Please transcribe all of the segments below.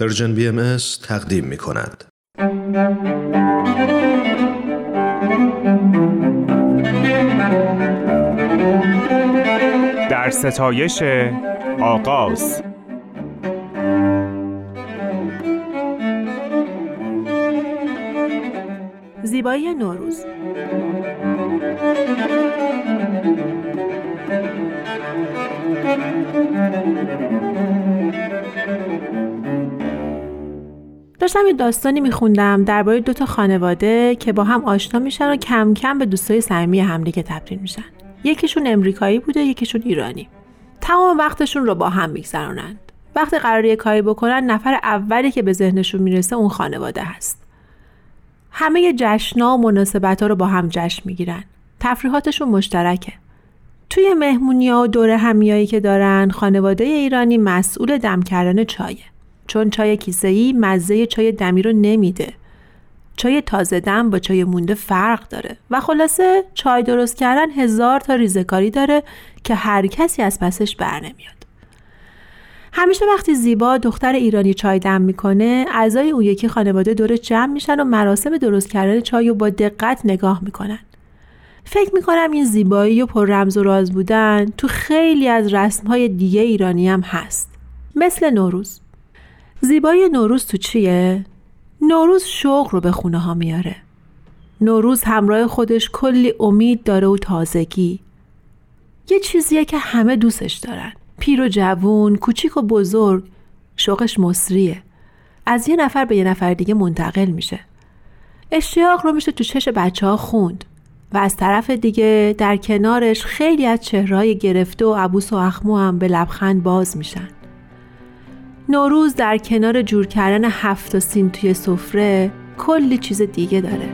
پرژن بی ام تقدیم می کند. در ستایش آغاز زیبایی نوروز داشتم یه داستانی میخوندم درباره دو تا خانواده که با هم آشنا میشن و کم کم به دوستای صمیمی همدیگه تبدیل میشن. یکیشون امریکایی بوده یکیشون ایرانی. تمام وقتشون رو با هم میگذرونند. وقتی قراری کاری بکنن نفر اولی که به ذهنشون می‌رسه اون خانواده هست. همه جشنا و مناسبت ها رو با هم جشن می‌گیرن. تفریحاتشون مشترکه. توی مهمونی ها و دور همیایی که دارن خانواده ایرانی مسئول دم کردن چایه. چون چای کیسه ای مزه چای دمی رو نمیده. چای تازه دم با چای مونده فرق داره و خلاصه چای درست کردن هزار تا ریزکاری داره که هر کسی از پسش بر نمیاد. همیشه وقتی زیبا دختر ایرانی چای دم می‌کنه اعضای اون یکی خانواده دور جمع میشن و مراسم درست کردن چای رو با دقت نگاه می‌کنن. فکر می‌کنم این زیبایی و پر رمز و راز بودن تو خیلی از رسمهای دیگه ایرانی هم هست. مثل نوروز. زیبایی نوروز تو چیه؟ نوروز شوق رو به خونه ها میاره. نوروز همراه خودش کلی امید داره و تازگی. یه چیزیه که همه دوستش دارن. پیر و جوون، کوچیک و بزرگ، شوقش مصریه. از یه نفر به یه نفر دیگه منتقل میشه. اشتیاق رو میشه تو چش بچه ها خوند. و از طرف دیگه در کنارش خیلی از چهرهای گرفته و عبوس و اخمو هم به لبخند باز میشن. نوروز در کنار جور کردن هفت سین توی سفره کلی چیز دیگه داره.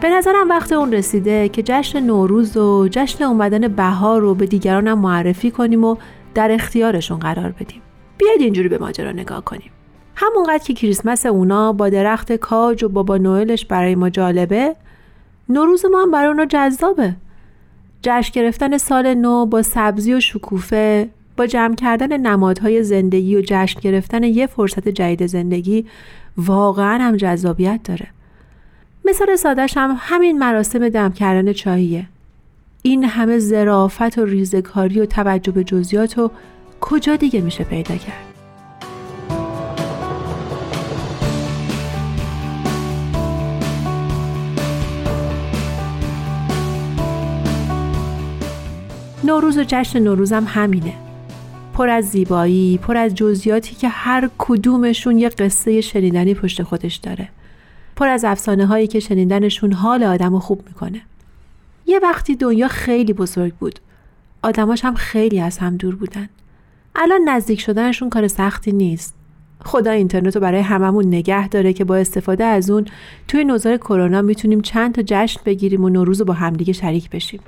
به نظرم وقت اون رسیده که جشن نوروز و جشن اومدن بهار رو به دیگرانم معرفی کنیم و در اختیارشون قرار بدیم. بیاید اینجوری به ماجرا نگاه کنیم. همونقدر که کریسمس اونا با درخت کاج و بابا نوئلش برای ما جالبه نوروز ما هم برای اونا جذابه. جشن گرفتن سال نو با سبزی و شکوفه با جمع کردن نمادهای زندگی و جشن گرفتن یه فرصت جدید زندگی واقعا هم جذابیت داره. مثال سادش هم همین مراسم دم کردن چاییه این همه زرافت و ریزکاری و توجه به جزیات و کجا دیگه میشه پیدا کرد؟ نوروز و جشن نوروزم همینه. پر از زیبایی پر از جزئیاتی که هر کدومشون یه قصه شنیدنی پشت خودش داره. پر از افسانه هایی که شنیدنشون حال آدم خوب می‌کنه. یه وقتی دنیا خیلی بزرگ بود. آدماش هم خیلی از هم دور بودن. الان نزدیک شدنشون کار سختی نیست. خدا اینترنت رو برای هممون نگه داره که با استفاده از اون توی نوزار کرونا می‌تونیم چند تا جشن بگیریم و نوروز رو با همدیگه شریک بشیم.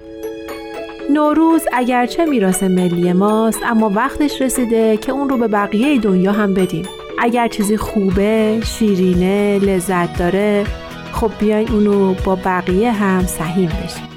نوروز اگرچه میراث ملی ماست اما وقتش رسیده که اون رو به بقیه دنیا هم بدیم. اگر چیزی خوبه، شیرینه، لذت داره خب بیاین اونو با بقیه هم سهیم بشیم.